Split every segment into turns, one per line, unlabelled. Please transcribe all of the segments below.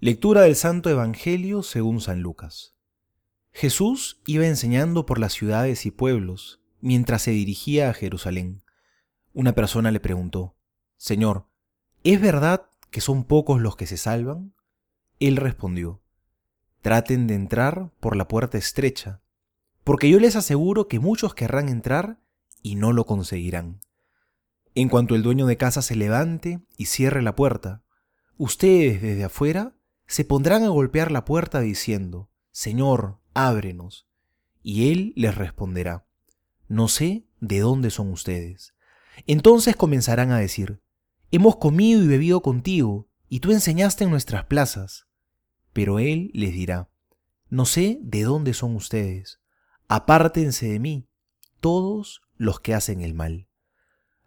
Lectura del Santo Evangelio según San Lucas. Jesús iba enseñando por las ciudades y pueblos mientras se dirigía a Jerusalén. Una persona le preguntó, Señor, ¿es verdad que son pocos los que se salvan? Él respondió, Traten de entrar por la puerta estrecha, porque yo les aseguro que muchos querrán entrar y no lo conseguirán. En cuanto el dueño de casa se levante y cierre la puerta, ustedes desde afuera se pondrán a golpear la puerta diciendo, Señor, ábrenos. Y él les responderá, No sé de dónde son ustedes. Entonces comenzarán a decir, Hemos comido y bebido contigo, y tú enseñaste en nuestras plazas. Pero él les dirá, No sé de dónde son ustedes. Apártense de mí, todos los que hacen el mal.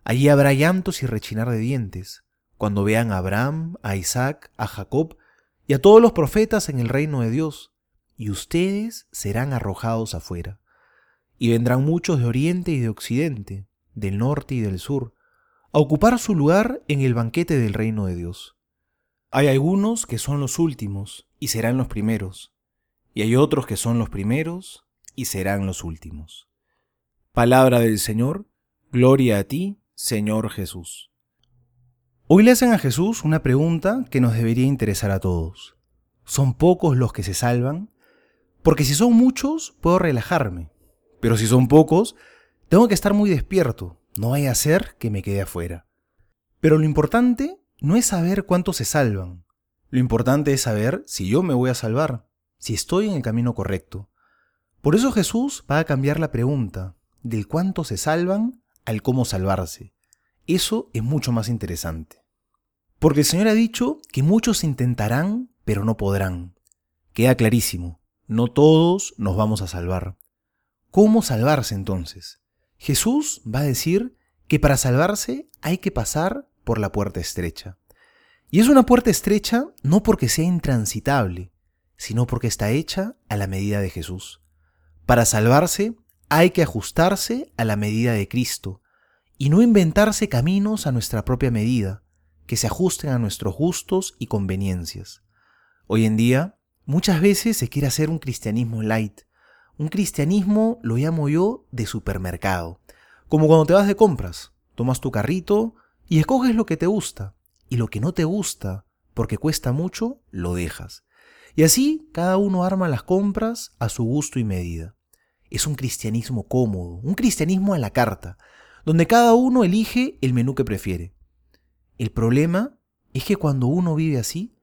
Allí habrá llantos y rechinar de dientes, cuando vean a Abraham, a Isaac, a Jacob y a todos los profetas en el reino de Dios, y ustedes serán arrojados afuera. Y vendrán muchos de oriente y de occidente, del norte y del sur, a ocupar su lugar en el banquete del reino de Dios. Hay algunos que son los últimos y serán los primeros, y hay otros que son los primeros y serán los últimos. Palabra del Señor, gloria a ti, Señor Jesús. Hoy le hacen a Jesús una pregunta que nos debería interesar a todos. ¿Son pocos los que se salvan? Porque si son muchos, puedo relajarme. Pero si son pocos, tengo que estar muy despierto. No vaya a ser que me quede afuera. Pero lo importante no es saber cuántos se salvan. Lo importante es saber si yo me voy a salvar, si estoy en el camino correcto. Por eso Jesús va a cambiar la pregunta del cuánto se salvan al cómo salvarse. Eso es mucho más interesante. Porque el Señor ha dicho que muchos intentarán, pero no podrán. Queda clarísimo, no todos nos vamos a salvar. ¿Cómo salvarse entonces? Jesús va a decir que para salvarse hay que pasar por la puerta estrecha. Y es una puerta estrecha no porque sea intransitable, sino porque está hecha a la medida de Jesús. Para salvarse hay que ajustarse a la medida de Cristo y no inventarse caminos a nuestra propia medida, que se ajusten a nuestros gustos y conveniencias. Hoy en día, muchas veces se quiere hacer un cristianismo light. Un cristianismo, lo llamo yo, de supermercado. Como cuando te vas de compras, tomas tu carrito y escoges lo que te gusta. Y lo que no te gusta, porque cuesta mucho, lo dejas. Y así cada uno arma las compras a su gusto y medida. Es un cristianismo cómodo, un cristianismo a la carta, donde cada uno elige el menú que prefiere. El problema es que cuando uno vive así,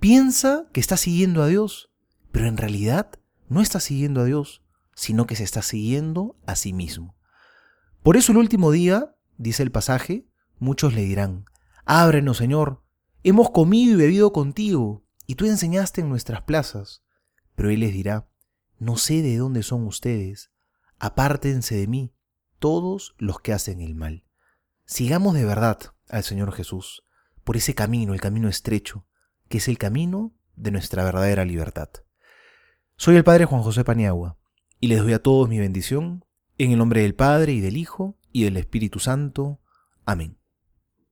piensa que está siguiendo a Dios, pero en realidad no está siguiendo a Dios, sino que se está siguiendo a sí mismo. Por eso el último día, dice el pasaje, muchos le dirán, Ábrenos, Señor, hemos comido y bebido contigo, y tú enseñaste en nuestras plazas. Pero Él les dirá, No sé de dónde son ustedes, apártense de mí, todos los que hacen el mal. Sigamos de verdad al Señor Jesús por ese camino, el camino estrecho, que es el camino de nuestra verdadera libertad. Soy el Padre Juan José Paniagua y les doy a todos mi bendición en el nombre del Padre y del Hijo y del Espíritu Santo. Amén.